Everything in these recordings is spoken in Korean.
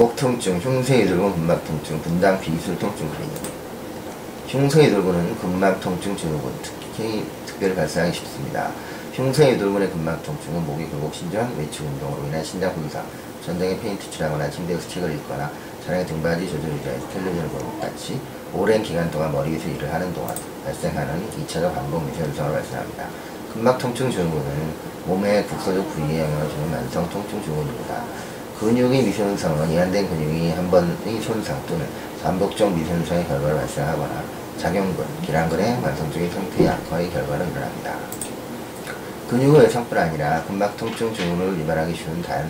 목 통증, 흉쇄의 돌고 근막 통증, 분당 비술 통증 그리니 흉쇄의 돌고는 근막 통증 증후군 특히 특별히 발생하기 쉽습니다. 흉쇄의 돌고의 근막 통증은 목이 굴곡 신전, 외축 운동으로 인한 신장 손상, 전등에 페인트 칠하거나 침대에서 책을 읽거나 차량의 등받이 조절 의자에서 텔레비전을 보는 것 같이 오랜 기간 동안 머리 위에서 일을 하는 동안 발생하는 2차적 반복 미세 현상을 발생합니다. 근막 통증 증후군은 몸의 국소적 부위에 영향을 주는 만성 통증 증후군입니다. 근육의 미세현상은 이완된 근육이 한 번의 손상 또는 반복적 미세현상의 결과로 발생하거나 작용근, 기란근의 만성적인 상태 약화의 결과로 일어납니다. 근육의 외상뿐 아니라 근막 통증 증후를 유발하기 쉬운 다양,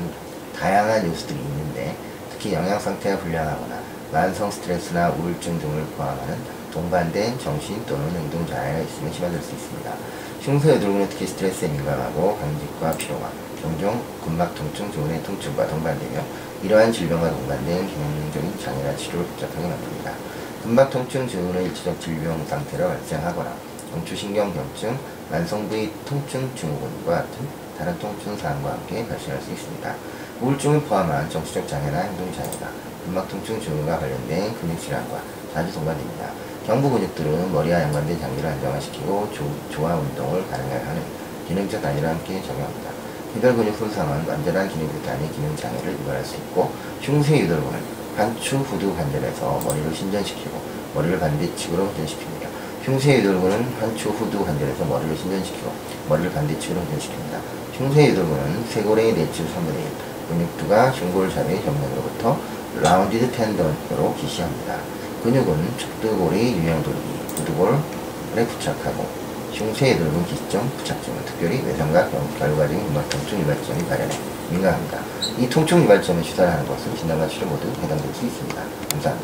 다양한 요소들이 있는데 특히 영양 상태가 불량하거나 만성 스트레스나 우울증 등을 포함하는 동반된 정신 또는 행동 장애가 있으면 심화될 수 있습니다. 흉쇄의 돌고는 특히 스트레스에 민감하고 강직과 피로감, 종종 근막 통증, 조은의 통증과 동반되며 이러한 질병과 동반된 기능적인 장애나 치료를 복잡하게 만듭니다. 근막 통증 증후는 일시적 질병 상태로 발생하거나 경추신경경증, 만성부위 통증 증후군과 같은 다른 통증 사항과 함께 발생할 수 있습니다. 우울증을 포함한 정치적 장애나 행동 장애가 근막 통증 증후가 관련된 근육 질환과 자주 동반됩니다. 경부 근육들은 머리와 연관된 장기를 안정화시키고 조, 조화 운동을 가능하게 하는 기능적 단위와 함께 적용합니다. 유돌 근육 손상은 완전한 기능 불탄이 기능 장애를 유발할 수 있고 흉쇄 유돌근은 한추 후두 관절에서 머리를 신전시키고 머리를 반대측으로 회전시킵니다. 흉쇄 유돌근은 한추 후두 관절에서 머리를 신전시키고 머리를 반대측으로 회전시킵니다. 흉쇄 유돌근은 쇄골의 내측 3분의 1, 근육두가 흉골잡의 정면으로부터 라운디드 텐던으로 기시합니다. 근육은 척두골의 유형 돌기, 구두골에 부착하고 흉쇄의 넓은 기점 부착점은 특별히 외상각 결과적인 근막 통증 유발점이 발현해 민감합니다. 이 통증 유발점을 시사하는 것은 진단과 치료 모두 해당될 수 있습니다. 감사합니다.